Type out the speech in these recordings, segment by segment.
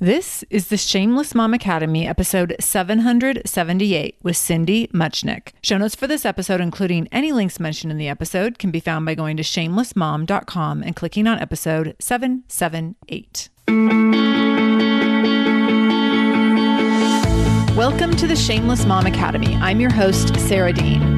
This is the Shameless Mom Academy, episode 778 with Cindy Muchnick. Show notes for this episode, including any links mentioned in the episode, can be found by going to shamelessmom.com and clicking on episode 778. Welcome to the Shameless Mom Academy. I'm your host, Sarah Dean.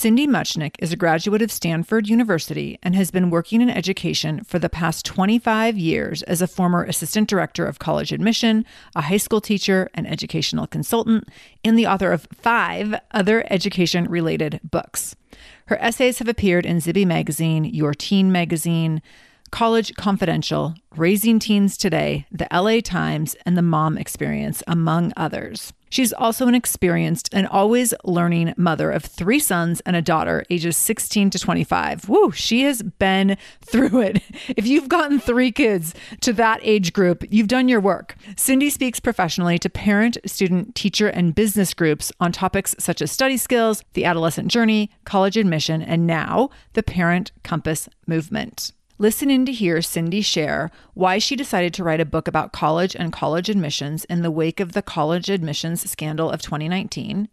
Cindy Muchnick is a graduate of Stanford University and has been working in education for the past 25 years as a former assistant director of college admission, a high school teacher, an educational consultant, and the author of five other education related books. Her essays have appeared in Zibby Magazine, Your Teen Magazine, College Confidential, Raising Teens Today, the LA Times, and the Mom Experience, among others. She's also an experienced and always learning mother of three sons and a daughter, ages 16 to 25. Woo, she has been through it. If you've gotten three kids to that age group, you've done your work. Cindy speaks professionally to parent, student, teacher, and business groups on topics such as study skills, the adolescent journey, college admission, and now the Parent Compass movement. Listen in to hear Cindy share why she decided to write a book about college and college admissions in the wake of the college admissions scandal of 2019,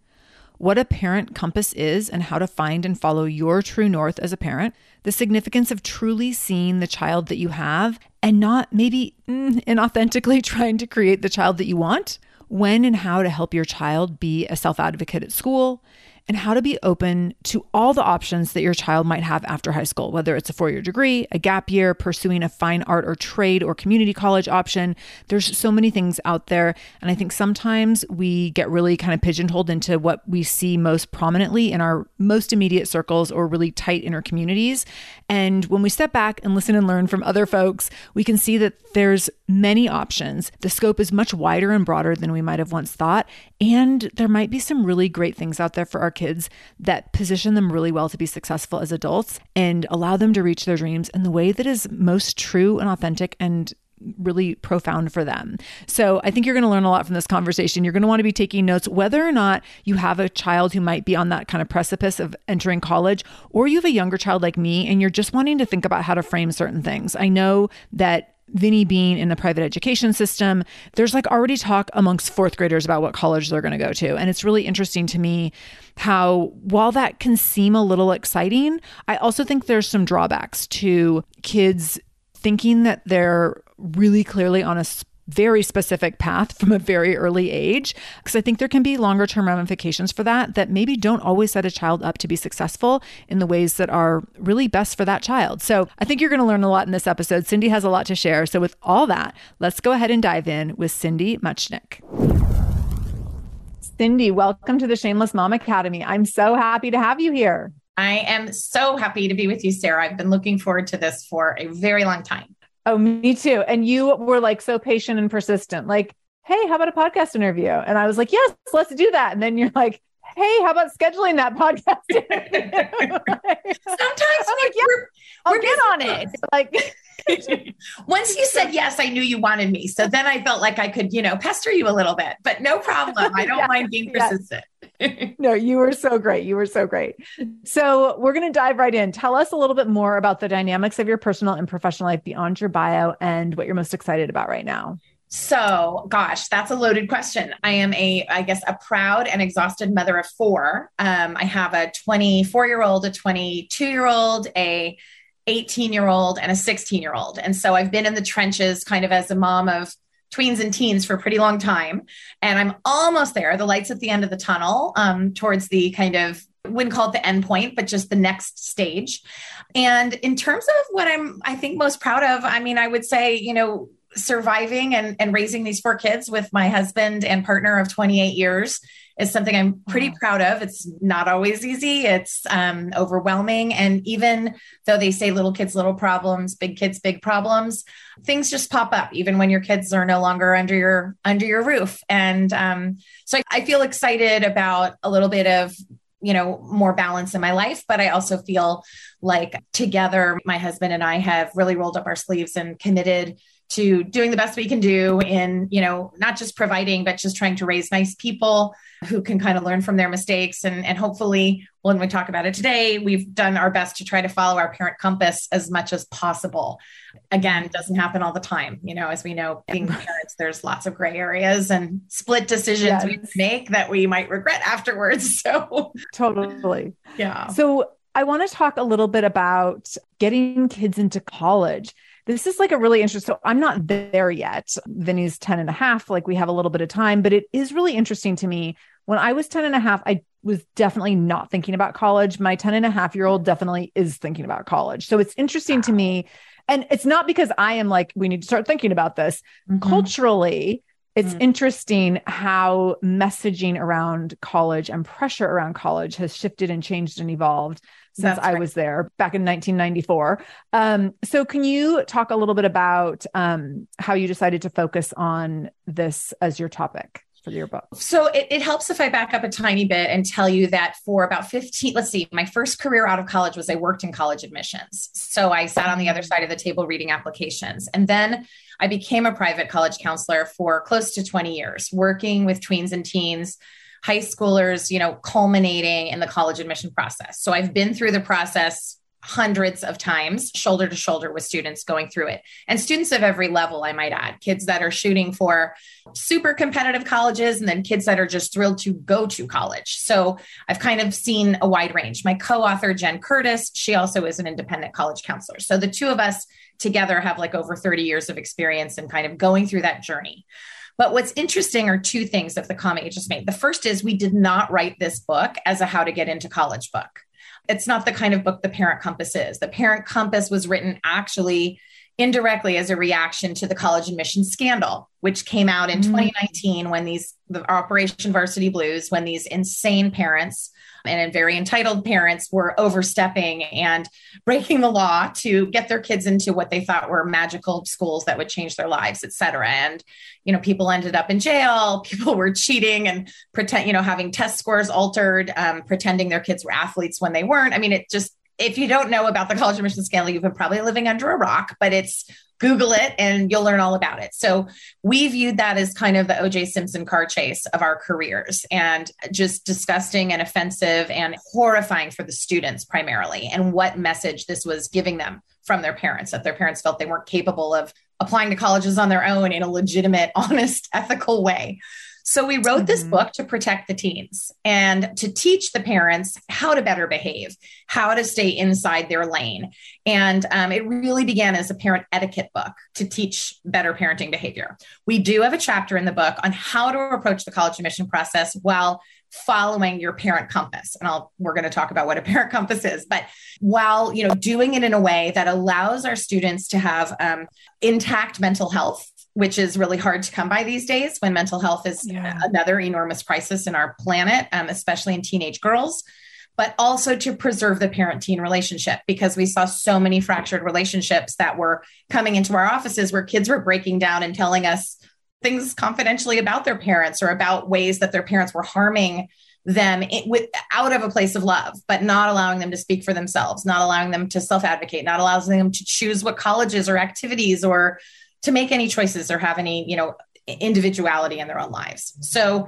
what a parent compass is and how to find and follow your true north as a parent, the significance of truly seeing the child that you have and not maybe mm, inauthentically trying to create the child that you want, when and how to help your child be a self advocate at school, and how to be open to all the options that your child might have after high school, whether it's a four year degree, a gap year, pursuing a fine art or trade or community college option. There's so many things out there. And I think sometimes we get really kind of pigeonholed into what we see most prominently in our most immediate circles or really tight inner communities. And when we step back and listen and learn from other folks, we can see that there's many options. The scope is much wider and broader than we might have once thought. And there might be some really great things out there for our kids that position them really well to be successful as adults and allow them to reach their dreams in the way that is most true and authentic and really profound for them. So I think you're going to learn a lot from this conversation. You're going to want to be taking notes, whether or not you have a child who might be on that kind of precipice of entering college, or you have a younger child like me and you're just wanting to think about how to frame certain things. I know that Vinny being in the private education system, there's like already talk amongst fourth graders about what college they're going to go to. And it's really interesting to me how, while that can seem a little exciting, I also think there's some drawbacks to kids thinking that they're really clearly on a very specific path from a very early age because I think there can be longer term ramifications for that that maybe don't always set a child up to be successful in the ways that are really best for that child. So I think you're going to learn a lot in this episode. Cindy has a lot to share. So with all that, let's go ahead and dive in with Cindy Muchnick. Cindy, welcome to the Shameless Mom Academy. I'm so happy to have you here. I am so happy to be with you, Sarah. I've been looking forward to this for a very long time. Oh, me too. And you were like so patient and persistent. Like, hey, how about a podcast interview? And I was like, yes, let's do that. And then you're like, hey, how about scheduling that podcast? Sometimes we, like, yeah, we're, I'll we're get on it. Like once you said yes, I knew you wanted me. So then I felt like I could, you know, pester you a little bit, but no problem. I don't mind being persistent. no, you were so great. You were so great. So we're going to dive right in. Tell us a little bit more about the dynamics of your personal and professional life beyond your bio and what you're most excited about right now. So, gosh, that's a loaded question. I am a, I guess, a proud and exhausted mother of four. Um, I have a 24 year old, a 22 year old, a 18 year old, and a 16 year old. And so I've been in the trenches kind of as a mom of tweens and teens for a pretty long time. And I'm almost there. The lights at the end of the tunnel um, towards the kind of wouldn't call it the end point, but just the next stage. And in terms of what I'm, I think most proud of, I mean, I would say, you know, surviving and, and raising these four kids with my husband and partner of 28 years is something I'm pretty proud of. It's not always easy. It's um, overwhelming. And even though they say little kids, little problems, big kids, big problems, things just pop up even when your kids are no longer under your under your roof. And um, so I, I feel excited about a little bit of you know more balance in my life but i also feel like together my husband and i have really rolled up our sleeves and committed to doing the best we can do in you know not just providing but just trying to raise nice people who can kind of learn from their mistakes. And and hopefully when we talk about it today we've done our best to try to follow our parent compass as much as possible. Again doesn't happen all the time. You know as we know being parents there's lots of gray areas and split decisions yes. we make that we might regret afterwards. So totally. Yeah. So I want to talk a little bit about getting kids into college this is like a really interesting. So I'm not there yet. Vinny's 10 and a half. Like we have a little bit of time, but it is really interesting to me. When I was 10 and a half, I was definitely not thinking about college. My 10 and a half year old definitely is thinking about college. So it's interesting to me. And it's not because I am like, we need to start thinking about this. Mm-hmm. Culturally, it's mm. interesting how messaging around college and pressure around college has shifted and changed and evolved since That's I was there back in 1994. Um, so, can you talk a little bit about um, how you decided to focus on this as your topic? For your book. So it, it helps if I back up a tiny bit and tell you that for about 15, let's see, my first career out of college was I worked in college admissions. So I sat on the other side of the table reading applications. And then I became a private college counselor for close to 20 years, working with tweens and teens high schoolers, you know, culminating in the college admission process. So I've been through the process hundreds of times, shoulder to shoulder with students going through it. And students of every level, I might add, kids that are shooting for super competitive colleges and then kids that are just thrilled to go to college. So I've kind of seen a wide range. My co author, Jenn Curtis, she also is an independent college counselor. So the two of us together have like over 30 years of experience in kind of going through that journey. But what's interesting are two things of the comment you just made. The first is we did not write this book as a how to get into college book. It's not the kind of book the Parent Compass is. The Parent Compass was written actually indirectly as a reaction to the college admission scandal, which came out in mm. 2019 when these the Operation Varsity Blues, when these insane parents and very entitled parents were overstepping and breaking the law to get their kids into what they thought were magical schools that would change their lives, et cetera. And, you know, people ended up in jail, people were cheating and pretend, you know, having test scores altered, um, pretending their kids were athletes when they weren't. I mean, it just, if you don't know about the college admission scandal, you've been probably living under a rock, but it's Google it and you'll learn all about it. So we viewed that as kind of the OJ Simpson car chase of our careers and just disgusting and offensive and horrifying for the students primarily and what message this was giving them from their parents that their parents felt they weren't capable of applying to colleges on their own in a legitimate, honest, ethical way. So we wrote mm-hmm. this book to protect the teens and to teach the parents how to better behave, how to stay inside their lane. And um, it really began as a parent etiquette book to teach better parenting behavior. We do have a chapter in the book on how to approach the college admission process while following your parent compass and I'll we're going to talk about what a parent compass is but while you know doing it in a way that allows our students to have um, intact mental health which is really hard to come by these days when mental health is yeah. another enormous crisis in our planet, um, especially in teenage girls, but also to preserve the parent teen relationship because we saw so many fractured relationships that were coming into our offices where kids were breaking down and telling us things confidentially about their parents or about ways that their parents were harming them with, out of a place of love, but not allowing them to speak for themselves, not allowing them to self advocate, not allowing them to choose what colleges or activities or to make any choices or have any, you know, individuality in their own lives. So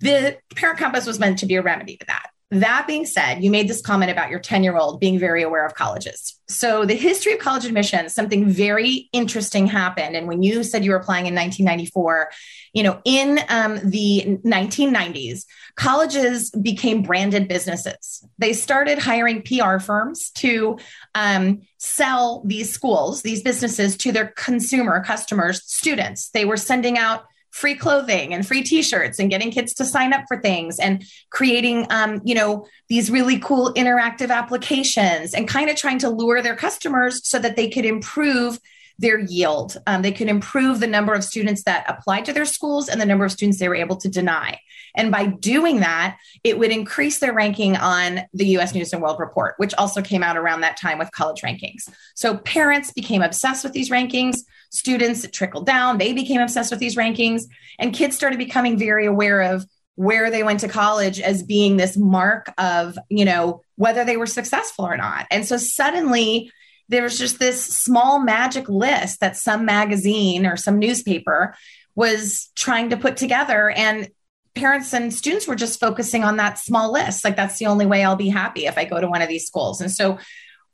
the parent compass was meant to be a remedy to that. That being said, you made this comment about your 10 year old being very aware of colleges. So, the history of college admissions, something very interesting happened. And when you said you were applying in 1994, you know, in um, the 1990s, colleges became branded businesses. They started hiring PR firms to um, sell these schools, these businesses to their consumer customers, students. They were sending out free clothing and free t-shirts and getting kids to sign up for things and creating um, you know these really cool interactive applications and kind of trying to lure their customers so that they could improve their yield. Um, they could improve the number of students that applied to their schools and the number of students they were able to deny. And by doing that, it would increase their ranking on the US News and World Report, which also came out around that time with college rankings. So parents became obsessed with these rankings. Students, trickled down. They became obsessed with these rankings. And kids started becoming very aware of where they went to college as being this mark of, you know, whether they were successful or not. And so suddenly, there was just this small magic list that some magazine or some newspaper was trying to put together and parents and students were just focusing on that small list like that's the only way I'll be happy if I go to one of these schools and so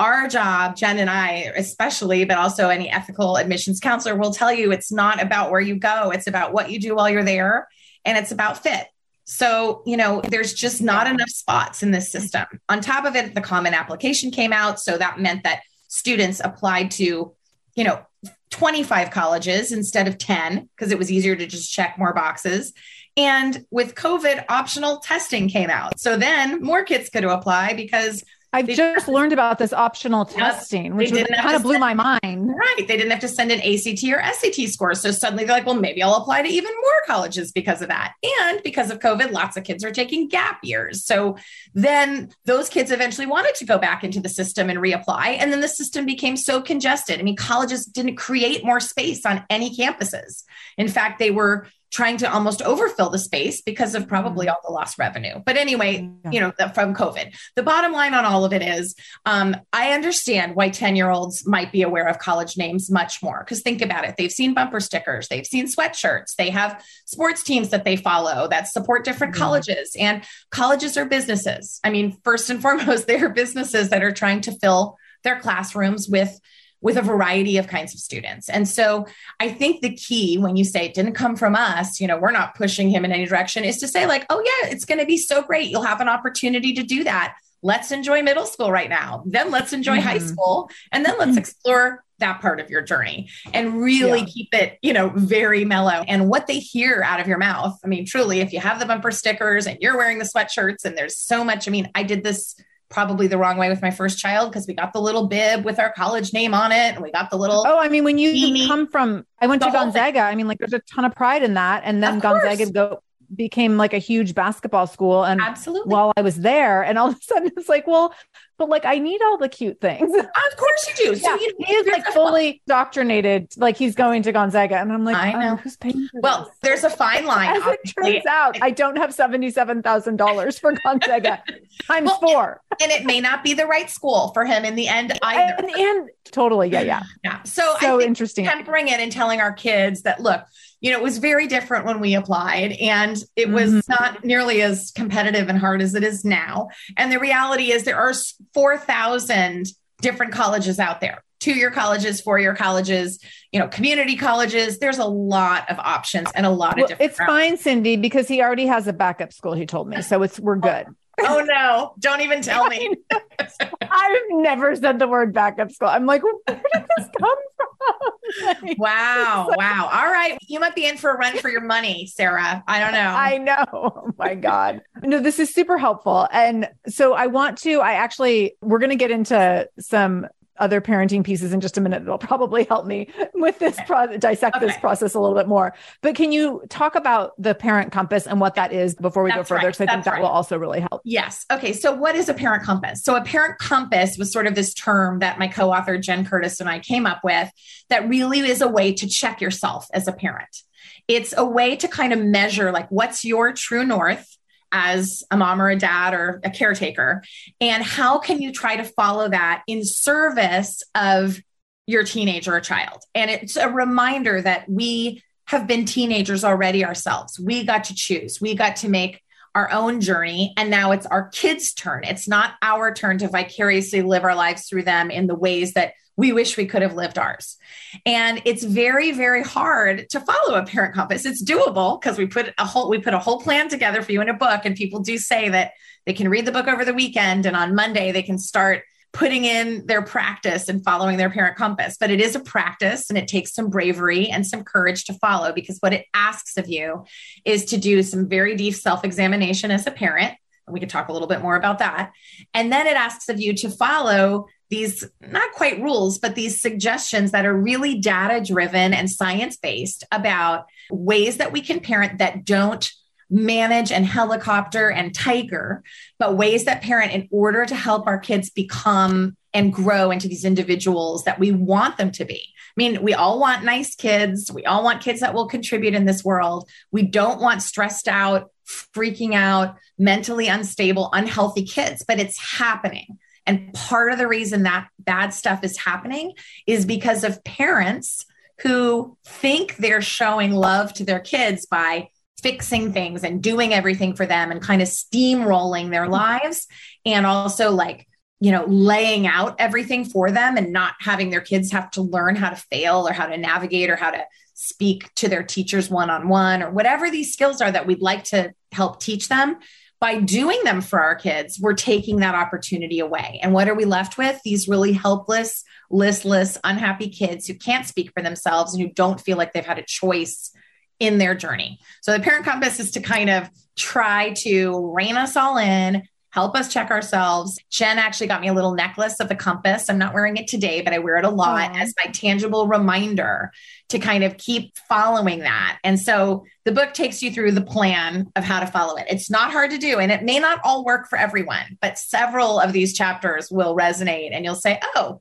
our job Jenn and I especially but also any ethical admissions counselor will tell you it's not about where you go it's about what you do while you're there and it's about fit so, you know, there's just not enough spots in this system. On top of it, the common application came out. So that meant that students applied to, you know, 25 colleges instead of 10 because it was easier to just check more boxes. And with COVID, optional testing came out. So then more kids could apply because I've just learned about this optional testing, which kind of blew my mind. Right. They didn't have to send an ACT or SAT score. So suddenly they're like, well, maybe I'll apply to even more colleges because of that. And because of COVID, lots of kids are taking gap years. So then those kids eventually wanted to go back into the system and reapply. And then the system became so congested. I mean, colleges didn't create more space on any campuses. In fact, they were trying to almost overfill the space because of probably mm-hmm. all the lost revenue. But anyway, yeah. you know, the, from COVID. The bottom line on all of it is um, I understand why 10 year olds might be aware of college names much more. Because think about it they've seen bumper stickers, they've seen sweatshirts, they have sports teams that they follow that support different mm-hmm. colleges. And colleges are businesses. I mean, first and foremost, they're businesses that are trying to fill their classrooms with with a variety of kinds of students. And so I think the key when you say it didn't come from us, you know, we're not pushing him in any direction, is to say, like, oh, yeah, it's going to be so great. You'll have an opportunity to do that. Let's enjoy middle school right now. Then let's enjoy mm-hmm. high school. And then let's explore that part of your journey and really yeah. keep it, you know, very mellow. And what they hear out of your mouth, I mean, truly, if you have the bumper stickers and you're wearing the sweatshirts and there's so much, I mean, I did this probably the wrong way with my first child because we got the little bib with our college name on it and we got the little oh i mean when you beanie. come from i went to gonzaga. I mean like there's a ton of pride in that. And then gonzaga go became like a huge basketball school. And absolutely. while i was there and all of a sudden it's like well but like I need all the cute things. Of course you do. So yeah, you, he is like fully indoctrinated, like he's going to Gonzaga, and I'm like, I oh, know. oh, who's paying for well, this? there's a fine line. As it turns out, I don't have seventy-seven thousand dollars for Gonzaga times Well, four. and it may not be the right school for him in the end either. And, and totally, yeah, yeah. yeah. So, I So think interesting. tempering it and telling our kids that look you know it was very different when we applied and it was Mhm. not nearly as competitive and hard as it is now and the reality is there are 4000 different colleges out there two year colleges four year colleges you know community colleges there's a lot of options and a lot of Well, different it's fine, Cindy, because he already has a backup school. He told me, so it's we're good. Oh no don't even tell me I've never said the word backup school. I'm like, where did this come from? Like, wow wow all right you might be in for a run for your money sarah i don't know I know. Oh my God. No, this is super helpful. And so I want to, I actually, we're going to get into some other parenting pieces in just a minute that'll probably help me with this pro- dissect this process a little bit more. But can you talk about the parent compass and what that is before we go That's further? right. Because I think that right. will also really help. Yes. Okay. So, what is a parent compass? So, a parent compass was sort of this term that my co author, Jenn Curtis, and I came up with that really is a way to check yourself as a parent. It's a way to kind of measure, like, what's your true north as a mom or a dad or a caretaker, and how can you try to follow that in service of your teenager or child? And it's a reminder that we have been teenagers already ourselves. We got to choose, we got to make our own journey. And now it's our kids' turn. It's not our turn to vicariously live our lives through them in the ways that we wish we could have lived ours. And it's very, very hard to follow a parent compass. It's doable because we put a whole we put a whole plan together for you in a book. And people do say that they can read the book over the weekend and on Monday they can start putting in their practice and following their parent compass. But it is a practice and it takes some bravery and some courage to follow because what it asks of you is to do some very deep self examination as a parent. And we could talk a little bit more about that. And then it asks of you to follow these not quite rules, but these suggestions that are really data driven and science based about ways that we can parent that don't manage and helicopter and tiger, but ways that parent in order to help our kids become and grow into these individuals that we want them to be. I mean, we all want nice kids. We all want kids that will contribute in this world. We don't want stressed out, freaking out, mentally unstable, unhealthy kids, but it's happening. And part of the reason that bad stuff is happening is because of parents who think they're showing love to their kids by fixing things and doing everything for them and kind of steamrolling their mm-hmm. lives and also like you know laying out everything for them and not having their kids have to learn how to fail or how to navigate or how to speak to their teachers one on one or whatever these skills are that we'd like to help teach them by doing them for our kids we're taking that opportunity away and what are we left with these really helpless listless unhappy kids who can't speak for themselves and who don't feel like they've had a choice in their journey. So the parent compass is to kind of try to rein us all in, help us check ourselves. Jenn actually got me a little necklace of the compass. I'm not wearing it today, but I wear it a lot Aw. as my tangible reminder to kind of keep following that. And so the book takes you through the plan of how to follow it. It's not hard to do, and it may not all work for everyone, but several of these chapters will resonate, and you'll say, Oh,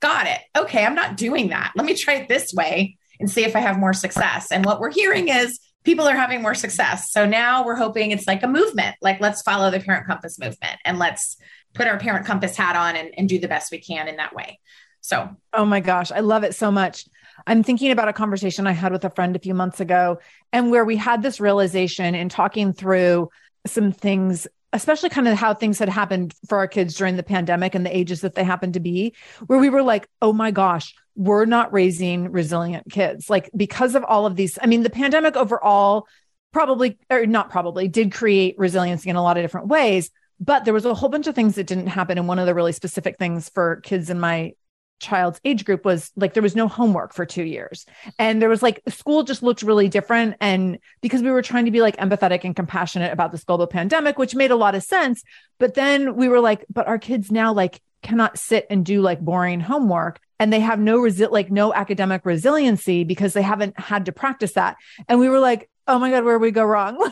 got it. Okay, I'm not doing that. Let me try it this way and see if I have more success. And what we're hearing is people are having more success. So now we're hoping it's like a movement, like let's follow the parent compass movement and let's put our parent compass hat on and, and do the best we can in that way. So, Oh my gosh, I love it so much. I'm thinking about a conversation I had with a friend a few months ago, and where we had this realization in talking through some things, especially kind of how things had happened for our kids during the pandemic and the ages that they happened to be, where we were like, oh my gosh, we're not raising resilient kids. Like, because of all of these, I mean, the pandemic overall probably, or not probably, did create resiliency in a lot of different ways. But there was a whole bunch of things that didn't happen. And one of the really specific things for kids in my child's age group was like there was no homework for two years. And there was like school just looked really different. And because we were trying to be like empathetic and compassionate about this global pandemic which made a lot of sense but then we were like but our kids now like cannot sit and do like boring homework. And they have no resi- like no academic resiliency because they haven't had to practice that. And we were like oh my God, where we go wrong?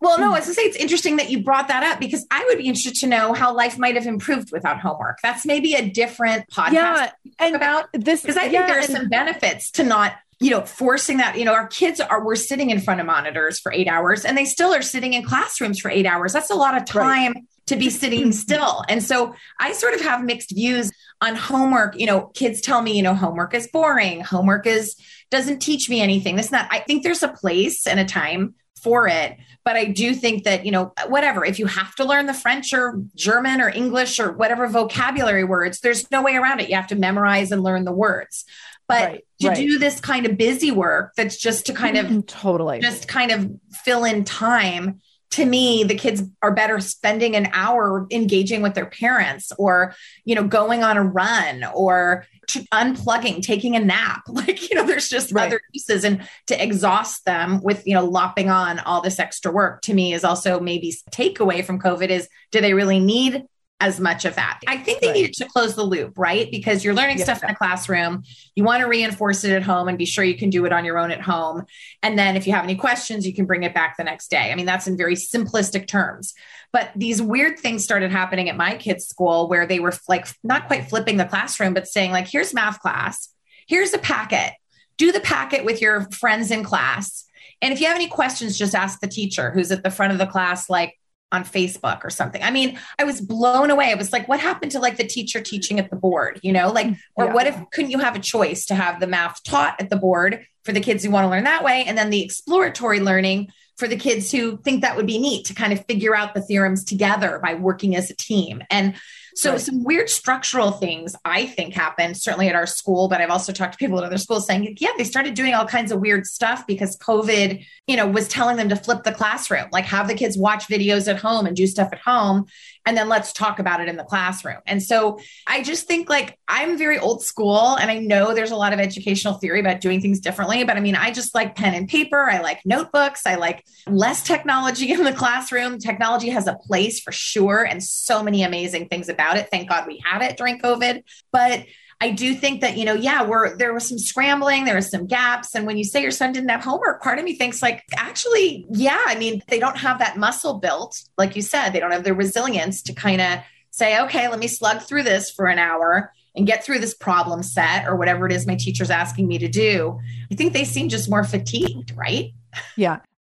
well, no, I say, it's interesting that you brought that up because I would be interested to know how life might have improved without homework. That's maybe a different podcast yeah, and about this because I think yeah, there are and- some benefits to not you know forcing that you know our kids are we're sitting in front of monitors for eight hours and they still are sitting in classrooms for eight hours that's a lot of time to be sitting still and so i sort of have mixed views on homework you know kids tell me you know homework is boring homework is doesn't teach me anything this and that i think there's a place and a time for it but i do think that you know whatever if you have to learn the french or german or english or whatever vocabulary words there's no way around it you have to memorize and learn the words but Right, to right. do this kind of busy work that's just to kind of totally. just kind of fill in time to me the kids are better spending an hour engaging with their parents or you know going on a run or unplugging taking a nap like you know there's just Right. other uses and to exhaust them with you know lopping on all this extra work to me is also maybe takeaway from covid is do they really need as much of that i think they Right. needed to close the loop right because you're learning Yeah. stuff in a classroom you want to reinforce it at home and be sure you can do it on your own at home and then if you have any questions, you can bring it back the next day. I mean, that's in very simplistic terms. But these weird things started happening at my kids' school where they were like not quite flipping the classroom, but saying, like, here's math class, here's a packet, do the packet with your friends in class. And if you have any questions, just ask the teacher who's at the front of the class, like on Facebook or something. I mean, I was blown away. I was like, what happened to like the teacher teaching at the board, you know? Like, or Yeah. what if couldn't you have a choice to have the math taught at the board for the kids who want to learn that way and then the exploratory learning for the kids who think that would be neat to kind of figure out the theorems together by working as a team and so Right. some weird structural things i think happened certainly at our school but i've also talked to people at other schools saying yeah they started doing all kinds of weird stuff because covid you know was telling them to flip the classroom like have the kids watch videos at home and do stuff at home and then let's talk about it in the classroom and so I just think like I'm very old school and I know there's a lot of educational theory about doing things differently, but I mean, I just like pen and paper. I like notebooks. I like less technology in the classroom. Technology has a place for sure and so many amazing things about it. Thank God we had it during COVID. But I do think that, you know, yeah, we're there was some scrambling, there was some gaps. And when you say your son didn't have homework, part of me thinks like, actually, yeah, I mean, they don't have that muscle built, like you said, they don't have the resilience to kind of say, okay, let me slug through this for an hour and get through this problem set or whatever it is my teacher's asking me to do. I think they seem just more fatigued, right? Yeah.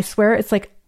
swear it's like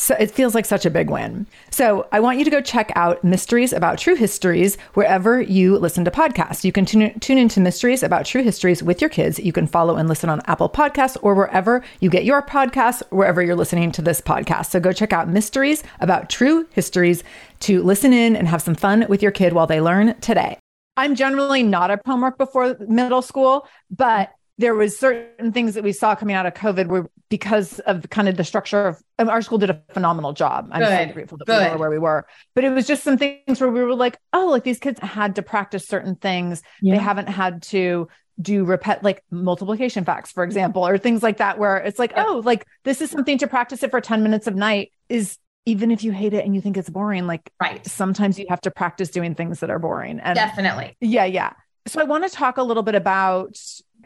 So it feels like such a big win. So I want you to go check out Mysteries About True Histories wherever you listen to podcasts. You can tune, tune into Mysteries About True Histories with your kids. You can follow and listen on Apple Podcasts or wherever you get your podcasts, wherever you're listening to this podcast. So go check out Mysteries About True Histories to listen in and have some fun with your kid while they learn today. I'm generally not a homework before middle school, but there was certain things that we saw coming out of COVID were because of kind of the structure of um, our school did a phenomenal job. I'm Good. so grateful that Good. we were where we were. But it was just some things where we were like, oh, like these kids had to practice certain things. Yeah. They haven't had to do repeat like multiplication facts, for example, or things like that, where it's like, oh, like this is something to practice it for 10 minutes of night is even if you hate it and you think it's boring, like right. sometimes you have to practice doing things that are boring. And definitely. Yeah, yeah. So I want to talk a little bit about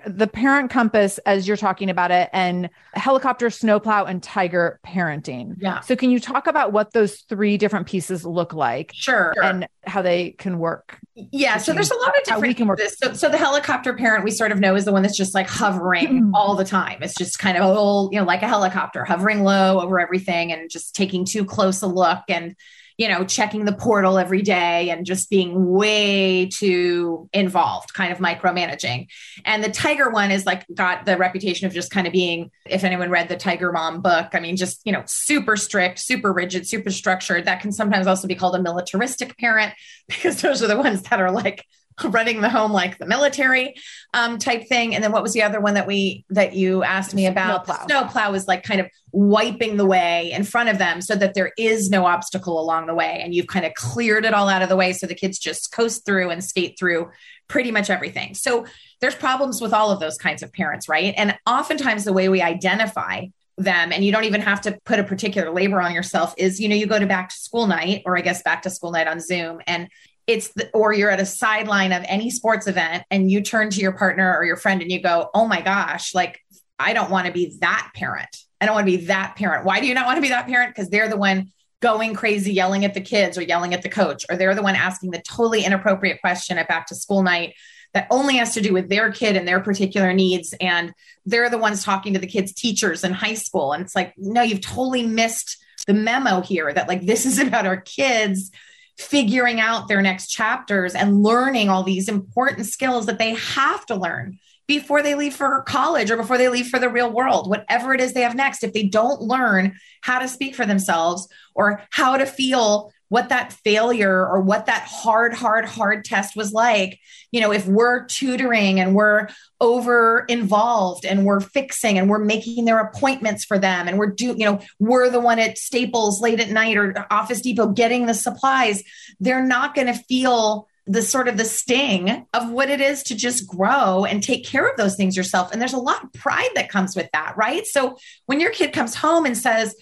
the parent compass as you're talking about it and helicopter snowplow and tiger parenting. Yeah. So can you talk about what those three different pieces look like? Sure. And how they can work? Yeah so there's a lot of different we can work. so, so the helicopter parent we sort of know is the one that's just like hovering mm-hmm. all the time. It's just kind of a little you know like a helicopter hovering low over everything and just taking too close a look and you know, checking the portal every day and just being way too involved, kind of micromanaging. And the Tiger one is like got the reputation of just kind of being, if anyone read the Tiger Mom book, I mean, just, you know, super strict, super rigid, super structured. That can sometimes also be called a militaristic parent because those are the ones that are like, running the home like the military um, type thing. And then what was the other one that we that you asked me about? Snowplow. Snowplow is like kind of wiping the way in front of them so that there is no obstacle along the way, and you've kind of cleared it all out of the way so the kids just coast through and skate through pretty much everything. So there's problems with all of those kinds of parents, right? And oftentimes the way we identify them and you don't even have to put a particular labor on yourself is you know you go to back to school night or i guess back to school night on zoom and it's the, or you're at a sideline of any sports event and you turn to your partner or your friend and you go, "Oh my gosh, like I don't want to be that parent. I don't want to be that parent. Why do you not want to be that parent? Because they're the one going crazy yelling at the kids or yelling at the coach or they're the one asking the totally inappropriate question at back to school night that only has to do with their kid and their particular needs and they're the ones talking to the kids teachers in high school and it's like no you've totally missed the memo here that like this is about our kids figuring out their next chapters and learning all these important skills that they have to learn before they leave for college or before they leave for the real world, whatever it is they have next. If they don't learn how to speak for themselves or how to feel what that failure or what that hard, hard, hard test was like. You know, if we're tutoring and we're over involved and we're fixing and we're making their appointments for them and we're do, you know, we're the one at Staples late at night or Office Depot getting the supplies, they're not going to feel the sort of the sting of what it is to just grow and take care of those things yourself. And there's a lot of pride that comes with that, right? So when your kid comes home and says,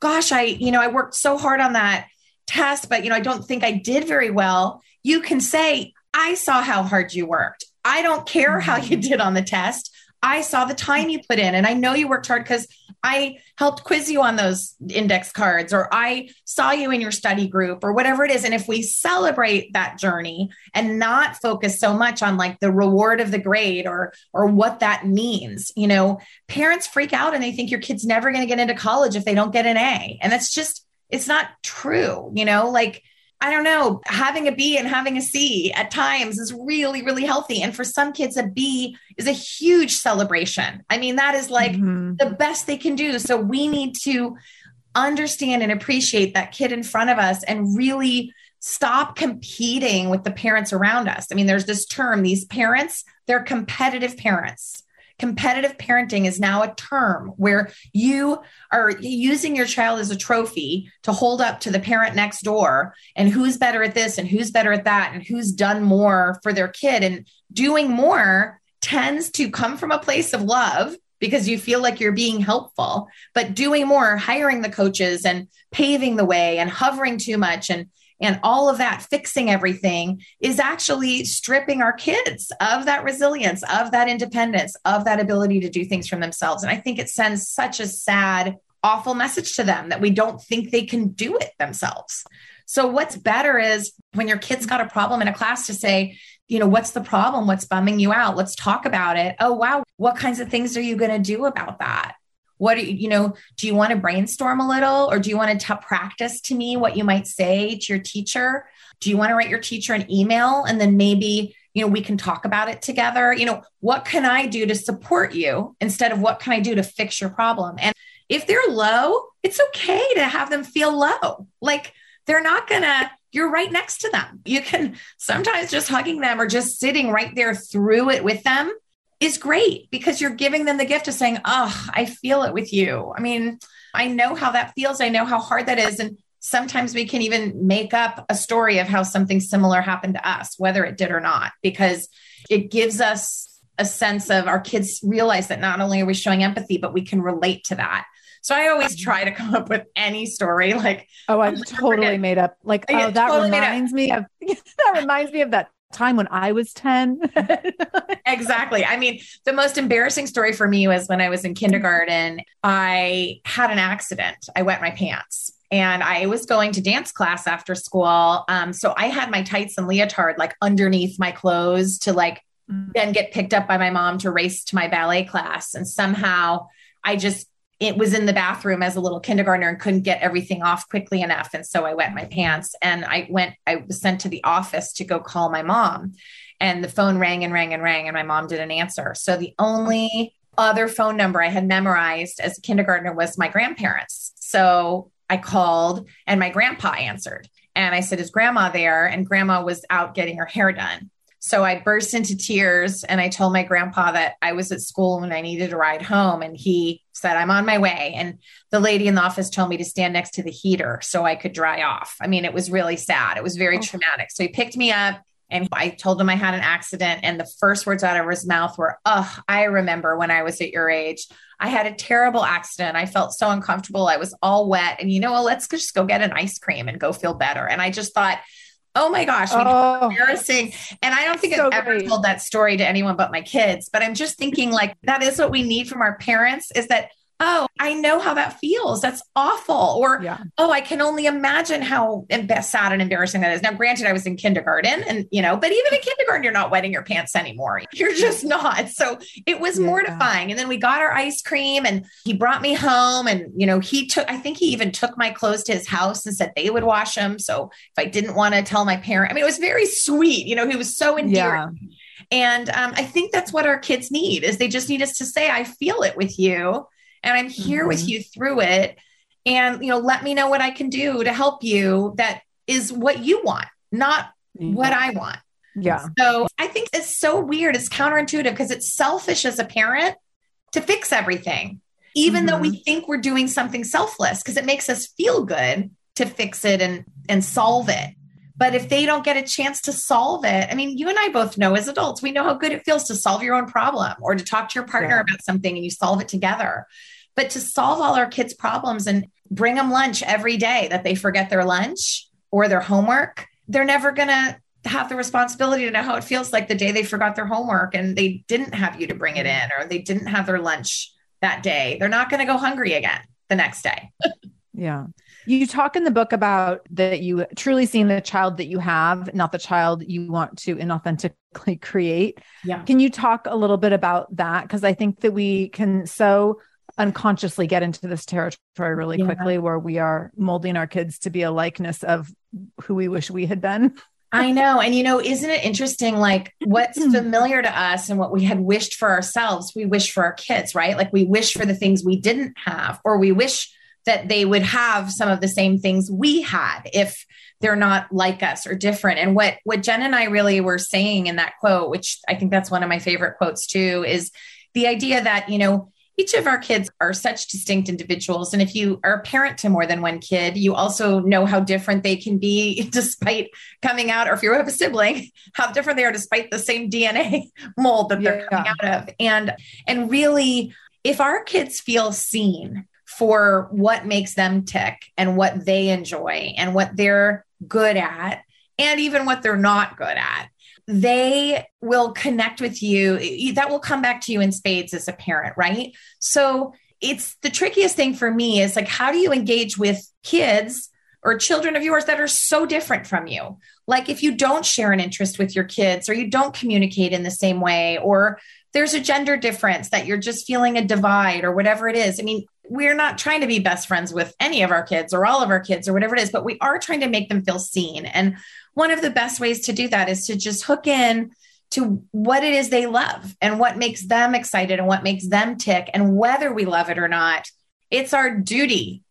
gosh, I, you know, I worked so hard on that test, but you know, I don't think I did very well, you can say, I saw how hard you worked. I don't care how you mm-hmm. did on the test. I saw the time you put in, and I know you worked hard because I helped quiz you on those index cards, or I saw you in your study group, or whatever it is. And if we celebrate that journey and not focus so much on like the reward of the grade or or what that means, you know, parents freak out and they think your kid's never going to get into college if they don't get an A, and that's just it's not true, you know, like I don't know, having a B and having a C at times is really, really healthy. And for some kids, a B is a huge celebration. I mean, that is like mm-hmm. the best they can do. So we need to understand and appreciate that kid in front of us and really stop competing with the parents around us. I mean, there's this term, these parents, they're competitive parents. Competitive parenting is now a term where you are using your child as a trophy to hold up to the parent next door and who's better at this and who's better at that and who's done more for their kid. And doing more tends to come from a place of love because you feel like you're being helpful, but doing more, hiring the coaches and paving the way and hovering too much and and all of that fixing everything is actually stripping our kids of that resilience, of that independence, of that ability to do things for themselves. And I think it sends such a sad, awful message to them that we don't think they can do it themselves. So, what's better is when your kid's got a problem in a class to say, you know, what's the problem? What's bumming you out? Let's talk about it. Oh, wow. What kinds of things are you going to do about that? What you, you know do you want to brainstorm a little or do you want to practice to me what you might say to your teacher? Do you want to write your teacher an email and then maybe you know we can talk about it together? You know what can i do to support you instead of what can i do to fix your problem? And if they're low it's okay to have them feel low. Like they're not gonna you're right next to them. You can sometimes just hugging them or just sitting right there through it with them is great because you're giving them the gift of saying, Oh, I feel it with you. I mean, I know how that feels. I know how hard that is. And sometimes we can even make up a story of how something similar happened to us, whether it did or not, because it gives us a sense of our kids realize that not only are we showing empathy, but we can relate to that. So I always try to come up with any story like, oh, I totally forget. made up. Like, oh, oh that totally reminds me of that reminds me of that time when I was 10. exactly. I mean, the most embarrassing story for me was when I was in kindergarten, I had an accident. I wet my pants and I was going to dance class after school. Um, so I had my tights and leotard like underneath my clothes to like mm. then get picked up by my mom to race to my ballet class. And somehow I just it was in the bathroom as a little kindergartner and couldn't get everything off quickly enough. And so I wet my pants and I went, I was sent to the office to go call my mom. And the phone rang and rang and rang, and my mom didn't answer. So the only other phone number I had memorized as a kindergartner was my grandparents. So I called and my grandpa answered. And I said, Is grandma there? And grandma was out getting her hair done. So I burst into tears and I told my grandpa that I was at school and I needed a ride home. And he said, I'm on my way. And the lady in the office told me to stand next to the heater so I could dry off. I mean, it was really sad. It was very oh. traumatic. So he picked me up and I told him I had an accident. And the first words out of his mouth were, Oh, I remember when I was at your age. I had a terrible accident. I felt so uncomfortable. I was all wet. And you know, well, let's just go get an ice cream and go feel better. And I just thought, Oh my gosh, oh, embarrassing. And I don't think so I've ever great. told that story to anyone but my kids, but I'm just thinking like that is what we need from our parents is that oh, I know how that feels. That's awful. Or, yeah. oh, I can only imagine how sad and embarrassing that is. Now, granted, I was in kindergarten and, you know, but even in kindergarten, you're not wetting your pants anymore. You're just not. So it was yeah. mortifying. And then we got our ice cream and he brought me home and, you know, he took, I think he even took my clothes to his house and said they would wash them. So if I didn't want to tell my parent, I mean, it was very sweet. You know, he was so endearing. Yeah. And um, I think that's what our kids need is they just need us to say, I feel it with you and I'm here mm-hmm. with you through it. And, you know, let me know what I can do to help you that is what you want, not mm-hmm. what I want. Yeah. So I think it's so weird. It's counterintuitive because it's selfish as a parent to fix everything, even mm-hmm. though we mm-hmm. think we're doing something selfless because it makes us feel good to fix it and and solve it. But if they don't get a chance to solve it, I mean, you and I both know as adults, we know how good it feels to solve your own problem or to talk to your partner yeah. about something and you solve it together. But to solve all our kids' problems and bring them lunch every day that they forget their lunch or their homework, they're never going to have the responsibility to know how it feels like the day they forgot their homework and they didn't have you to bring it in or they didn't have their lunch that day. They're not going to go hungry again the next day. yeah. You talk in the book about that you truly seeing the child that you have, not the child you want to inauthentically create. Yeah. Can you talk a little bit about that? Because I think that we can so unconsciously get into this territory really yeah. quickly where we are molding our kids to be a likeness of who we wish we had been. I know. And you know, isn't it interesting? Like what's mm. familiar to us and what we had wished for ourselves, we wish for our kids, right? Like we wish for the things we didn't have, or we wish that they would have some of the same things we had if they're not like us or different. And what what Jenn and I really were saying in that quote, which I think that's one of my favorite quotes too, is the idea that, you know, each of our kids are such distinct individuals. And if you are a parent to more than one kid, you also know how different they can be despite coming out, or if you have a sibling, how different they are despite the same DNA mold that they're yeah. coming out of. And and really, if our kids feel seen for what makes them tick and what they enjoy and what they're good at, and even what they're not good at, they will connect with you. That will come back to you in spades as a parent, right? So it's the trickiest thing for me is like, how do you engage with kids or children of yours that are so different from you? Like, if you don't share an interest with your kids or you don't communicate in the same way, or there's a gender difference that you're just feeling a divide or whatever it is. I mean, we're not trying to be best friends with any of our kids or all of our kids or whatever it is, but we are trying to make them feel seen. And one of the best ways to do that is to just hook in to what it is they love and what makes them excited and what makes them tick. And whether we love it or not, it's our duty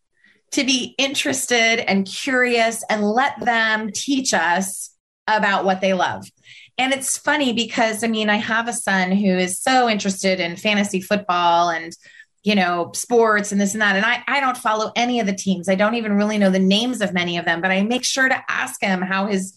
to be interested and curious and let them teach us about what they love. And it's funny because I mean, I have a son who is so interested in fantasy football and you know, sports and this and that. And I, I don't follow any of the teams. I don't even really know the names of many of them, but I make sure to ask him how his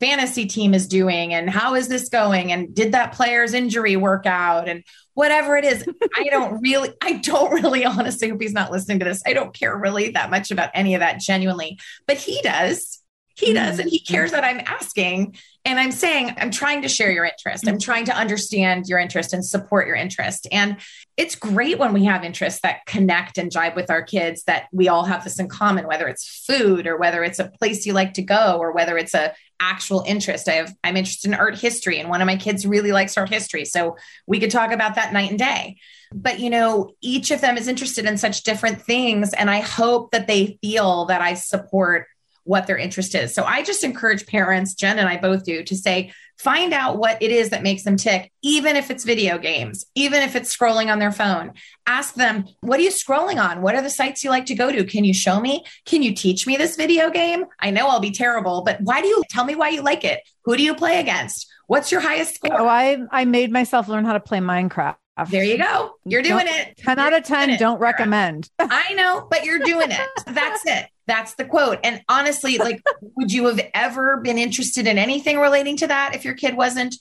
fantasy team is doing and how is this going and did that player's injury work out and whatever it is i don't really i don't really honestly hope he's not listening to this i don't care really that much about any of that genuinely but he does he does and he mm-hmm. cares that i'm asking and i'm saying i'm trying to share your interest. I'm trying to understand your interest and support your interest. And it's great when we have interests that connect and jive with our kids that we all have this in common whether it's food or whether it's a place you like to go or whether it's a actual interest. I have i'm interested in art history and one of my kids really likes art history so we could talk about that night and day. But you know each of them is interested in such different things and i hope that they feel that i support what their interest is. So I just encourage parents, Jenn and I both do, to say, find out what it is that makes them tick, even if it's video games, even if it's scrolling on their phone. Ask them, what are you scrolling on? What are the sites you like to go to? Can you show me? Can you teach me this video game? I know I'll be terrible, but why do you tell me why you like it? Who do you play against? What's your highest score? Oh, I, I made myself learn how to play Minecraft. There you go. You're doing don't, it. 10 you're out of 10 don't recommend. I know, but you're doing it. That's it. That's the quote. And honestly, like, would you have ever been interested in anything relating to that if your kid wasn't?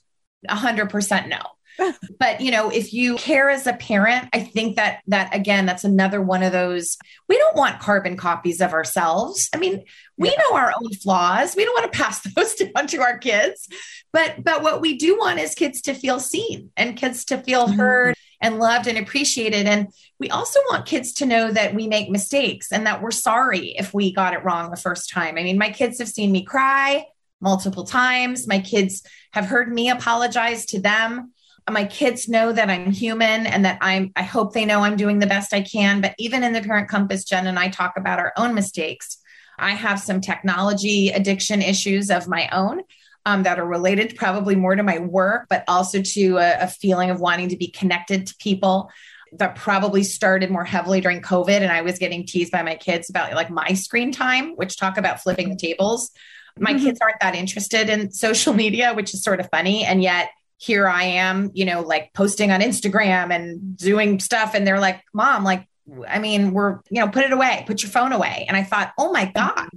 100% no. but you know if you care as a parent i think that that again that's another one of those we don't want carbon copies of ourselves i mean we yeah. know our own flaws we don't want to pass those down to our kids but but what we do want is kids to feel seen and kids to feel mm-hmm. And loved and appreciated. And we also want kids to know that we make mistakes and that we're sorry if we got it wrong the first time. I mean, my kids have seen me cry multiple times. My kids have heard me apologize to them. My kids know that I'm human and that I'm, I hope they know I'm doing the best I can. But even in the Parent Compass, Jenn and I talk about our own mistakes. I have some technology addiction issues of my own um, that are related probably more to my work, but also to a, a feeling of wanting to be connected to people that probably started more heavily during COVID. And I was getting teased by my kids about like my screen time, which talk about flipping the tables. My mm-hmm. kids aren't that interested in social media, which is sort of funny. And yet here I am, you know, like posting on Instagram and doing stuff. And they're like, Mom, like, I mean, we're, you know, put it away, put your phone away. And I thought, oh my God,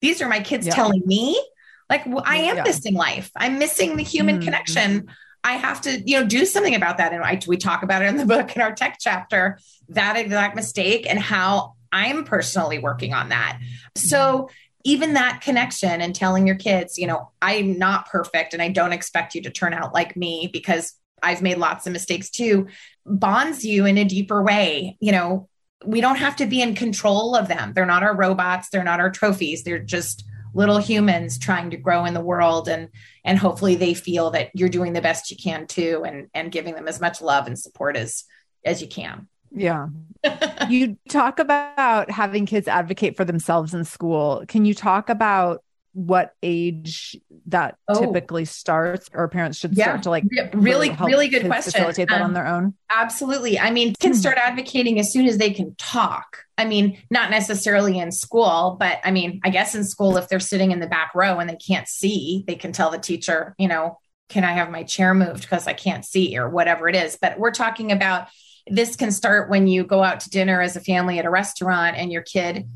these are my kids yeah. telling me like I am yeah. missing life. I'm missing the human mm-hmm. connection. I have to, you know, do something about that. And I, we talk about it in the book in our tech chapter, that exact mistake and how I'm personally working on that. So mm-hmm. even that connection and telling your kids, you know, I'm not perfect and I don't expect you to turn out like me because I've made lots of mistakes too, bonds you in a deeper way. You know, we don't have to be in control of them. They're not our robots, they're not our trophies. They're just little humans trying to grow in the world and and hopefully they feel that you're doing the best you can too and and giving them as much love and support as as you can. Yeah. You talk about having kids advocate for themselves in school. Can you talk about what age that oh. typically starts or parents should yeah. start to like really really, really good question facilitate that um, on their own absolutely i mean can hmm. start advocating as soon as they can talk i mean not necessarily in school but i mean i guess in school if they're sitting in the back row and they can't see they can tell the teacher you know can i have my chair moved because i can't see or whatever it is but we're talking about this can start when you go out to dinner as a family at a restaurant and your kid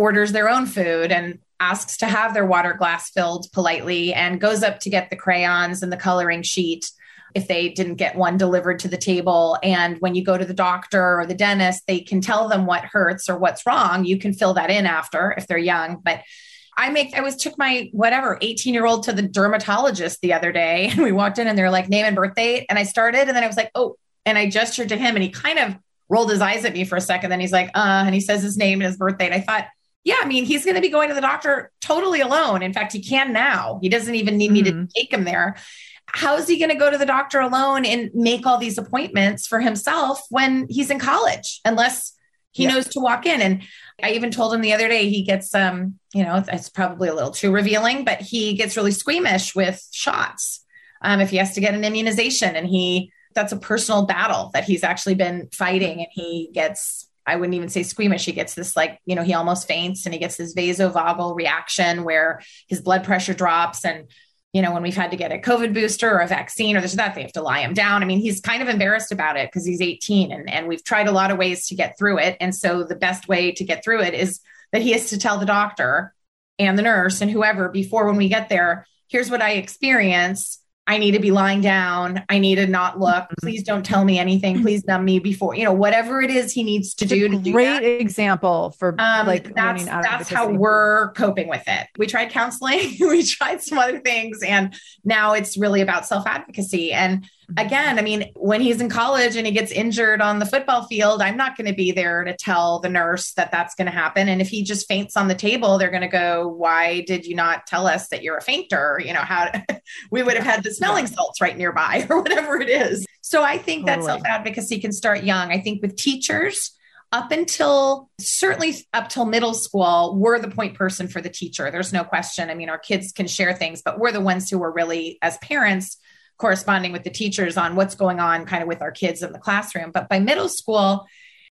orders their own food and asks to have their water glass filled politely and goes up to get the crayons and the coloring sheet if they didn't get one delivered to the table. And when you go to the doctor or the dentist, they can tell them what hurts or what's wrong. You can fill that in after if they're young. But I make, I was took my whatever 18 year old to the dermatologist the other day and we walked in and they're like name and birth date. And I started and then I was like, oh, and I gestured to him and he kind of rolled his eyes at me for a second. Then he's like, uh, and he says his name and his birth date. I thought, yeah, I mean, he's going to be going to the doctor totally alone. In fact, he can now. He doesn't even need mm-hmm. me to mm-hmm. take him there. How is he going to go to the doctor alone and make all these appointments for himself when he's in college, unless he yeah. knows to walk in? And I even told him the other day he gets um, you know, it's probably a little too revealing, but he gets really squeamish with shots. Um, if he has to get an immunization and he that's a personal battle that he's actually been fighting and he gets I wouldn't even say squeamish. He gets this like, you know, he almost faints and he gets this vasovagal reaction where his blood pressure drops. And, you know, when we've had to get a COVID booster or a vaccine or this or that, they have to lie him down. I mean, he's kind of embarrassed about it because he's 18 and, and we've tried a lot of ways to get through it. And so the best way to get through it is that he has to tell the doctor and the nurse and whoever before when we get there, here's what I experience I need to be lying down. I need to not look. Mm-hmm. Please don't tell me anything. Please numb me before, you know, whatever it is he needs to do. To great do example for um, like that's that's how we're coping with it. We tried counseling, we tried some other things, and now it's really about self advocacy. And again, I mean, when he's in college and he gets injured on the football field, I'm not going to be there to tell the nurse that that's going to happen. And if he just faints on the table, they're going to go, "Why did you not tell us that you're a fainter?" You know, how we would have had the smelling salts right nearby or whatever it is. So I think totally. that self advocacy can start young. I think with teachers, up until certainly up till middle school, we're the point person for the teacher. There's no question. I mean, our kids can share things, but we're the ones who are really, as parents, corresponding with the teachers on what's going on kind of with our kids in the classroom. But by middle school,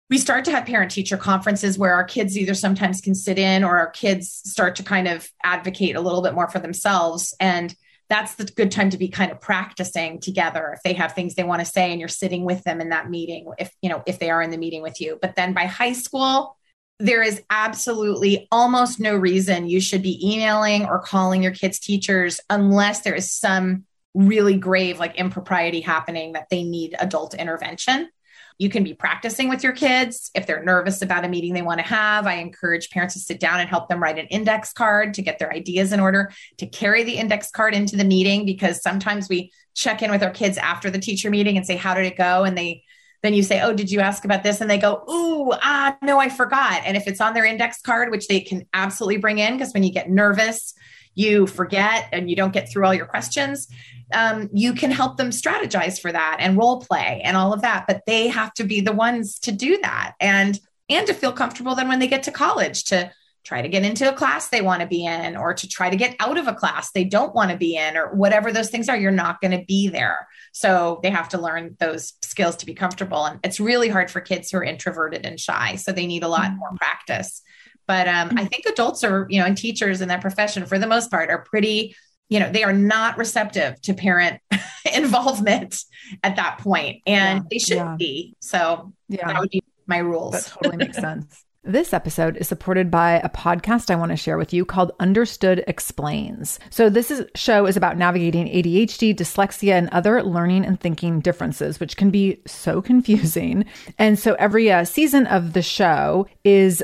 we start to have parent teacher conferences where our kids either sometimes can sit in or our kids start to kind of advocate a little bit more for themselves. And that's the good time to be kind of practicing together if they have things they want to say and you're sitting with them in that meeting if you know if they are in the meeting with you but then by high school there is absolutely almost no reason you should be emailing or calling your kids teachers unless there is some really grave like impropriety happening that they need adult intervention. You can be practicing with your kids. If they're nervous about a meeting they want to have, I encourage parents to sit down and help them write an index card to get their ideas in order, to carry the index card into the meeting, because sometimes we check in with our kids after the teacher meeting and say, How did it go? And they then you say, Oh, did you ask about this? And they go, Ooh, ah, no, I forgot. And if it's on their index card, which they can absolutely bring in, because when you get nervous, you forget and you don't get through all your questions, um, you can help them strategize for that and role play and all of that. But they have to be the ones to do that and and to feel comfortable then when they get to college to try to get into a class they want to be in or to try to get out of a class they don't want to be in or whatever those things are you're not going to be there so they have to learn those skills to be comfortable and it's really hard for kids who are introverted and shy so they need a lot mm-hmm. more practice but um, I think adults are, you know, and teachers in that profession for the most part are pretty, you know, they are not receptive to parent involvement at that point, and yeah, they should yeah. be. So yeah, that would be my rules. That totally makes sense. This episode is supported by a podcast I want to share with you called Understood Explains. So this is, show is about navigating ADHD, dyslexia, and other learning and thinking differences, which can be so confusing. And so every uh, season of the show is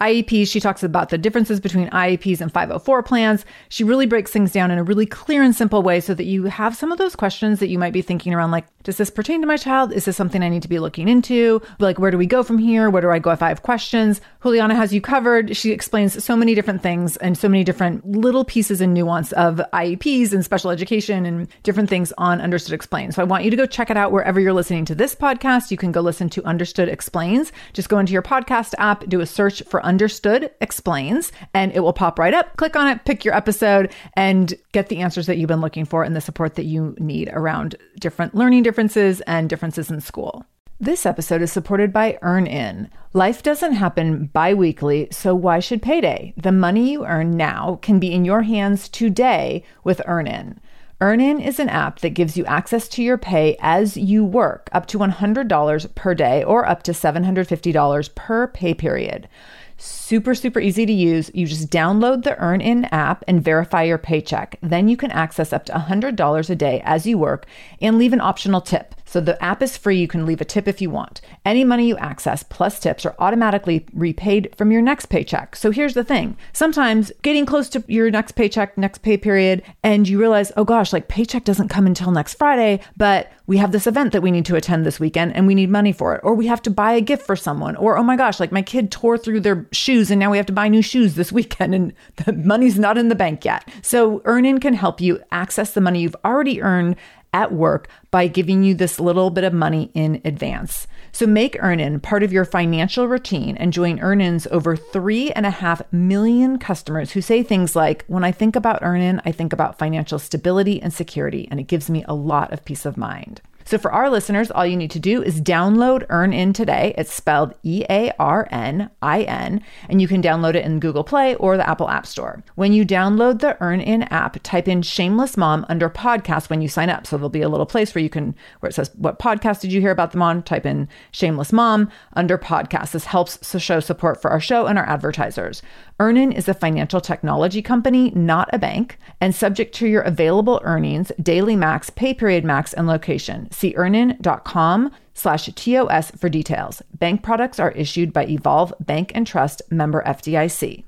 IEPs. She talks about the differences between IEPs and 504 plans. She really breaks things down in a really clear and simple way so that you have some of those questions that you might be thinking around like, does this pertain to my child? Is this something I need to be looking into? Like, where do we go from here? Where do I go if I have questions? Juliana has you covered. She explains so many different things and so many different little pieces and nuance of IEPs and special education and different things on Understood Explains. So I want you to go check it out wherever you're listening to this podcast. You can go listen to Understood Explains. Just go into your podcast app, do a search for Understood Explains, and it will pop right up. Click on it, pick your episode, and get the answers that you've been looking for and the support that you need around different learning differences and differences in school. This episode is supported by EarnIn. Life doesn't happen bi weekly, so why should payday? The money you earn now can be in your hands today with EarnIn. EarnIn is an app that gives you access to your pay as you work, up to $100 per day or up to $750 per pay period. Super, super easy to use. You just download the EarnIn app and verify your paycheck. Then you can access up to $100 a day as you work and leave an optional tip. So the app is free. You can leave a tip if you want. Any money you access plus tips are automatically repaid from your next paycheck. So here's the thing. Sometimes getting close to your next paycheck, next pay period, and you realize, oh gosh, like paycheck doesn't come until next Friday, but we have this event that we need to attend this weekend and we need money for it. Or we have to buy a gift for someone. Or, oh my gosh, like my kid tore through their shoes and now we have to buy new shoes this weekend and the money's not in the bank yet. So EarnIn can help you access the money you've already earned at work by giving you this little bit of money in advance. So make EarnIn part of your financial routine and join EarnIn's over three and a half million customers who say things like, when I think about EarnIn, I think about financial stability and security, and it gives me a lot of peace of mind. So for our listeners, all you need to do is download EarnIn today. It's spelled E A R N I N, and you can download it in Google Play or the Apple App Store. When you download the EarnIn app, type in Shameless Mom under podcast when you sign up. So there'll be a little place where you can, where it says, What podcast did you hear about them on? Type in Shameless Mom under podcast. This helps to show support for our show and our advertisers. EarnIn is a financial technology company, not a bank, and subject to your available earnings, daily max, pay period max, and location. See earnin.com slash TOS for details. Bank products are issued by Evolve Bank and Trust member FDIC.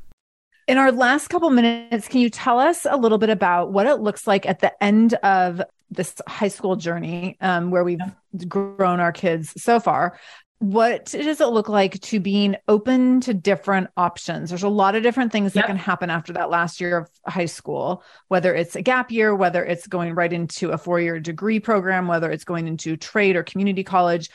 In our last couple minutes, can you tell us a little bit about what it looks like at the end of this high school journey um, where we've grown our kids so far what does it look like to being open to different options there's a lot of different things yep. that can happen after that last year of high school whether it's a gap year whether it's going right into a four-year degree program whether it's going into trade or community college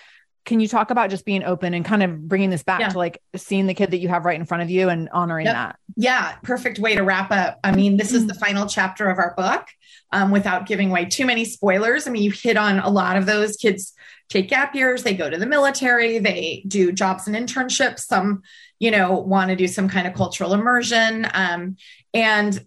can you talk about just being open and kind of bringing this back yeah. to like seeing the kid that you have right in front of you and honoring yep. that yeah perfect way to wrap up i mean this is mm-hmm. the final chapter of our book um, without giving away too many spoilers i mean you hit on a lot of those kids take gap years, they go to the military, they do jobs and internships. Some, you know, want to do some kind of cultural immersion. Um, and,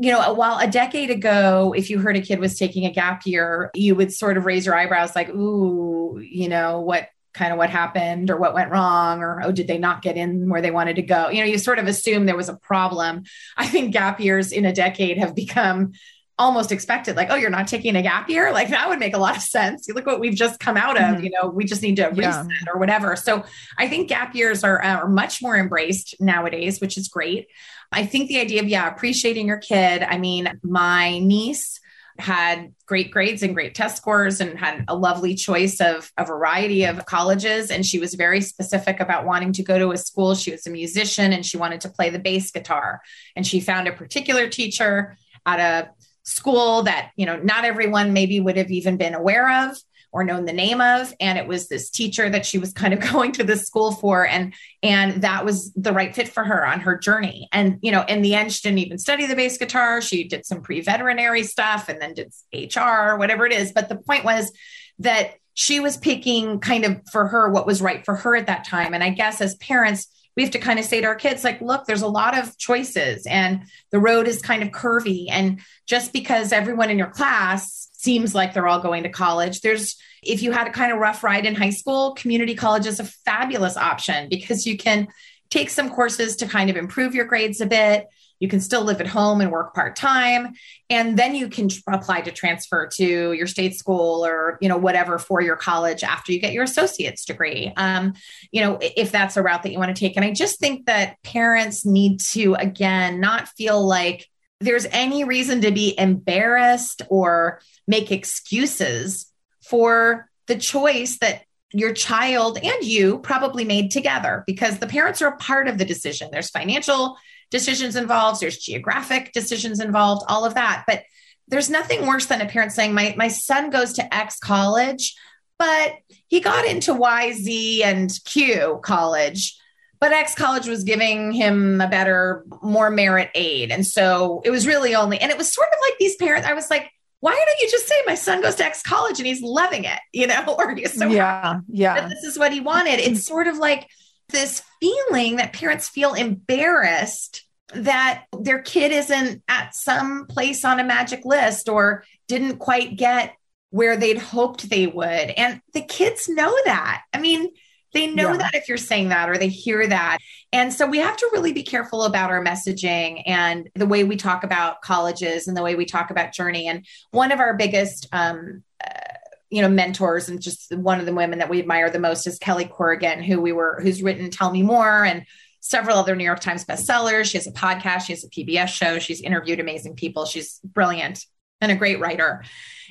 you know, while a decade ago, if you heard a kid was taking a gap year, you would sort of raise your eyebrows like, ooh, you know, what kind of what happened or what went wrong or oh did they not get in where they wanted to go you know you sort of assume there was a problem i think gap years in a decade have become almost expected like oh you're not taking a gap year like that would make a lot of sense you look what we've just come out of mm-hmm. you know we just need to reset yeah. or whatever so i think gap years are, are much more embraced nowadays which is great i think the idea of yeah appreciating your kid i mean my niece had great grades and great test scores and had a lovely choice of a variety of colleges. And she was very specific about wanting to go to a school. She was a musician and she wanted to play the bass guitar. And she found a particular teacher at a school that you know not everyone maybe would have even been aware of or known the name of. And it was this teacher that she was kind of going to this school for and and that was the right fit for her on her journey. And you know in the end she didn't even study the bass guitar. She did some pre-veterinary stuff and then did hr whatever it is. But the point was that she was picking kind of for her what was right for her at that time. And i guess as parents we have to kind of say to our kids like look there's a lot of choices and the road is kind of curvy and just because everyone in your class seems like they're all going to college there's if you had a kind of rough ride in high school community college is a fabulous option because you can take some courses to kind of improve your grades a bit. You can still live at home and work part time, and then you can tr- apply to transfer to your state school or you know whatever for your college after you get your associate's degree. Um, you know if that's a route that you want to take. And I just think that parents need to again not feel like there's any reason to be embarrassed or make excuses for the choice that your child and you probably made together because the parents are a part of the decision. There's financial decisions involved, there's geographic decisions involved, all of that. But there's nothing worse than a parent saying, My, my son goes to X college, but he got into Y, Z, and Q college. But X college was giving him a better, more merit aid. And so it was really only, and it was sort of like these parents, I was like, why don't you just say my son goes to X college and he's loving it, you know, or he's so yeah, yeah. this is what he wanted. It's sort of like this feeling that parents feel embarrassed that their kid isn't at some place on a magic list or didn't quite get where they'd hoped they would. And the kids know that. I mean, they know yeah. that if you're saying that or they hear that. And so we have to really be careful about our messaging and the way we talk about colleges and the way we talk about journey. And one of our biggest, um, uh, you know, mentors and just one of the women that we admire the most is Kelly Corrigan, who we were, who's written Tell Me More and several other New York Times bestsellers. She has a podcast, she has a PBS show, she's interviewed amazing people. She's brilliant and a great writer.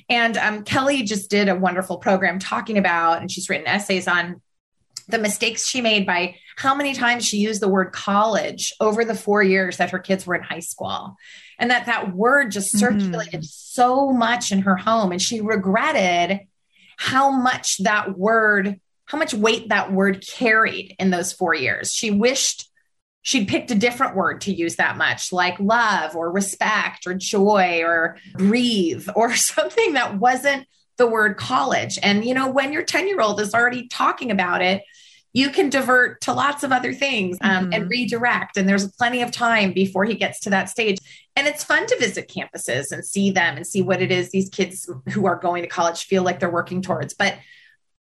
And um, Kelly just did a wonderful program talking about, and she's written essays on the mistakes she made by how many times she used the word college over the four years that her kids were in high school and that that word just circulated mm-hmm. so much in her home and she regretted how much that word how much weight that word carried in those four years she wished she'd picked a different word to use that much like love or respect or joy or breathe or something that wasn't the word college. And, you know, when your 10 year old is already talking about it, you can divert to lots of other things um, mm-hmm. and redirect. And there's plenty of time before he gets to that stage. And it's fun to visit campuses and see them and see what it is these kids who are going to college feel like they're working towards. But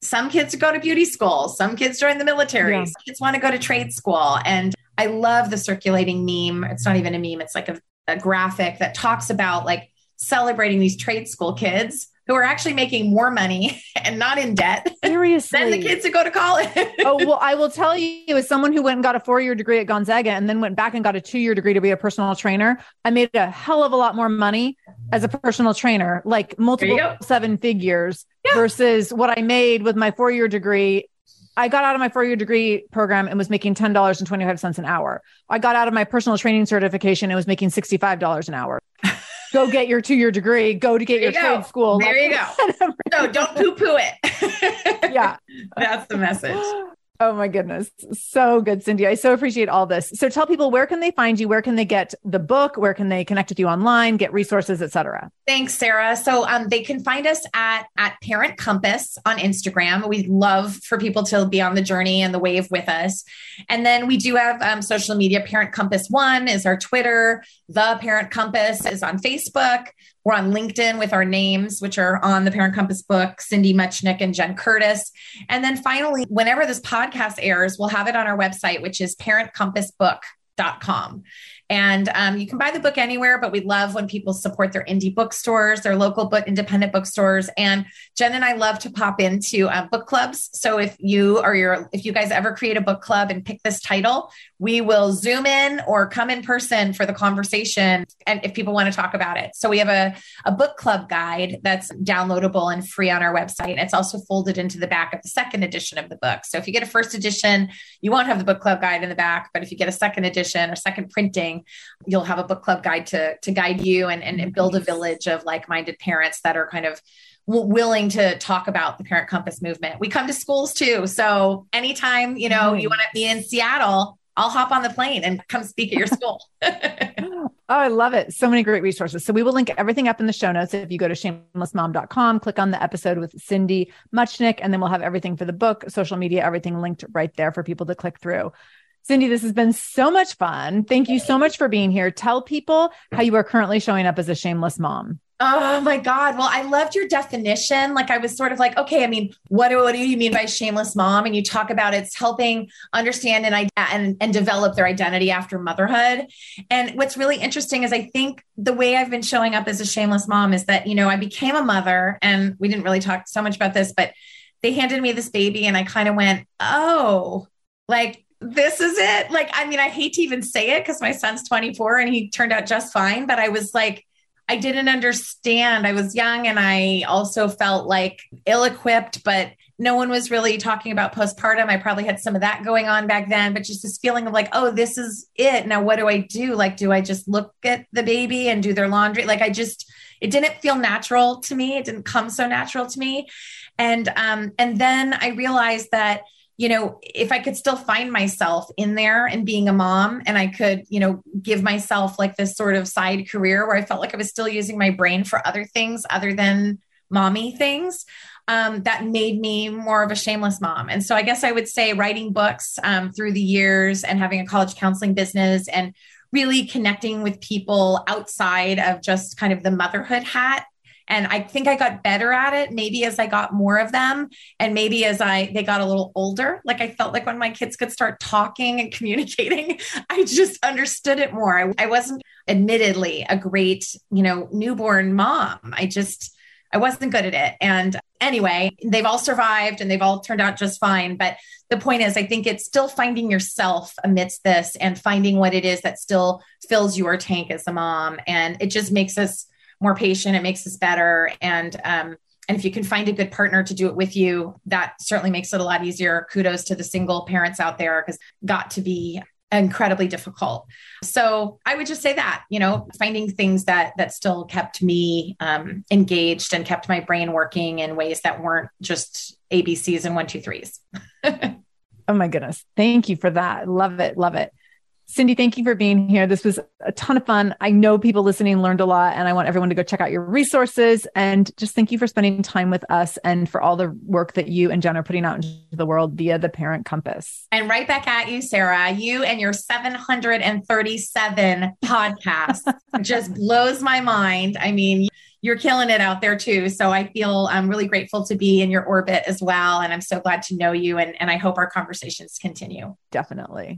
some kids go to beauty school, some kids join the military, yeah. some kids want to go to trade school. And I love the circulating meme. It's not even a meme, it's like a, a graphic that talks about like celebrating these trade school kids who are actually making more money and not in debt Seriously. than the kids who go to college. oh, well, I will tell you, as someone who went and got a four year degree at Gonzaga and then went back and got a two year degree to be a personal trainer, I made a hell of a lot more money as a personal trainer, like multiple seven figures yeah. versus what I made with my four year degree I got out of my four year degree program and was making $10.25 an hour. I got out of my personal training certification and was making $65 an hour go get your two year degree, go to get there your you trade school. There like, you go. no, don't poo poo it. yeah. That's the message. Oh my goodness. So good, Cindy. I so appreciate all this. So tell people where can they find you? Where can they get the book? Where can they connect with you online, get resources, etc. Thanks, Sarah. So um, they can find us at at Parent Compass on Instagram. We love for people to be on the journey and the wave with us. And then we do have um, social media. Parent Compass One is our Twitter. The Parent Compass is on Facebook. We're on LinkedIn with our names, which are on the Parent Compass book, Cindy Muchnick and Jenn Curtis. And then finally, whenever this podcast airs, we'll have it on our website, which is parentcompassbook.com. And um, you can buy the book anywhere, but we love when people support their indie bookstores, their local book, independent bookstores. And Jenn and I love to pop into uh, book clubs. So if you or your, if you guys ever create a book club and pick this title, we will zoom in or come in person for the conversation. And if people want to talk about it, so we have a, a book club guide that's downloadable and free on our website. It's also folded into the back of the second edition of the book. So if you get a first edition, you won't have the book club guide in the back, but if you get a second edition or second printing, you'll have a book club guide to to guide you and and, and build a village of like-minded parents that are kind of willing to talk about the parent compass movement. We come to schools too so anytime you know you want to be in seattle i'll hop on the plane and come speak at your school. Oh i love it. So many great resources. So we will link everything up in the show notes. If you go to shamelessmom.com click on the episode with cindy muchnick and then we'll have everything for the book social media everything linked right there for people to click through Cindy, this has been so much fun. Thank you so much for being here. Tell people how you are currently showing up as a shameless mom. Oh my God. Well, I loved your definition. Like I was sort of like, okay, I mean, what do, what do you mean by shameless mom? And you talk about it's helping understand and, and, and develop their identity after motherhood. And what's really interesting is I think the way I've been showing up as a shameless mom is that, you know, I became a mother and we didn't really talk so much about this, but they handed me this baby and I kind of went, oh, like this is it. Like, I mean, I hate to even say it because my son's 24 and he turned out just fine, but I was like, I didn't understand. I was young and I also felt like ill equipped, but no one was really talking about postpartum. I probably had some of that going on back then, but just this feeling of like, oh, this is it. Now, what do I do? Like, do I just look at the baby and do their laundry? Like, I just, it didn't feel natural to me. It didn't come so natural to me. And, um, and then I realized that you know, if I could still find myself in there and being a mom and I could, you know, give myself like this sort of side career where I felt like I was still using my brain for other things other than mommy things, um, that made me more of a shameless mom. And so I guess I would say writing books um, through the years and having a college counseling business and really connecting with people outside of just kind of the motherhood hat and i think i got better at it maybe as i got more of them and maybe as i they got a little older like i felt like when my kids could start talking and communicating i just understood it more I, I wasn't admittedly a great you know newborn mom i just I wasn't good at it. And anyway, they've all survived and they've all turned out just fine. But the point is, I think it's still finding yourself amidst this and finding what it is that still fills your tank as a mom. And it just makes us more patient. It makes us better. And, um, and if you can find a good partner to do it with you, that certainly makes it a lot easier. Kudos to the single parents out there because got to be incredibly difficult. So I would just say that, you know, finding things that that still kept me um, engaged and kept my brain working in ways that weren't just ABCs and one, two, threes. oh my goodness. Thank you for that. Love it. Love it. Cindy, thank you for being here. This was a ton of fun. I know people listening learned a lot, and I want everyone to go check out your resources. And just thank you for spending time with us and for all the work that you and Jenn are putting out into the world via the Parent Compass. And right back at you, Sarah, you and your 737 podcasts just blows my mind. I mean, you're killing it out there too. So I feel I'm really grateful to be in your orbit as well. And I'm so glad to know you. And, and I hope our conversations continue. Definitely.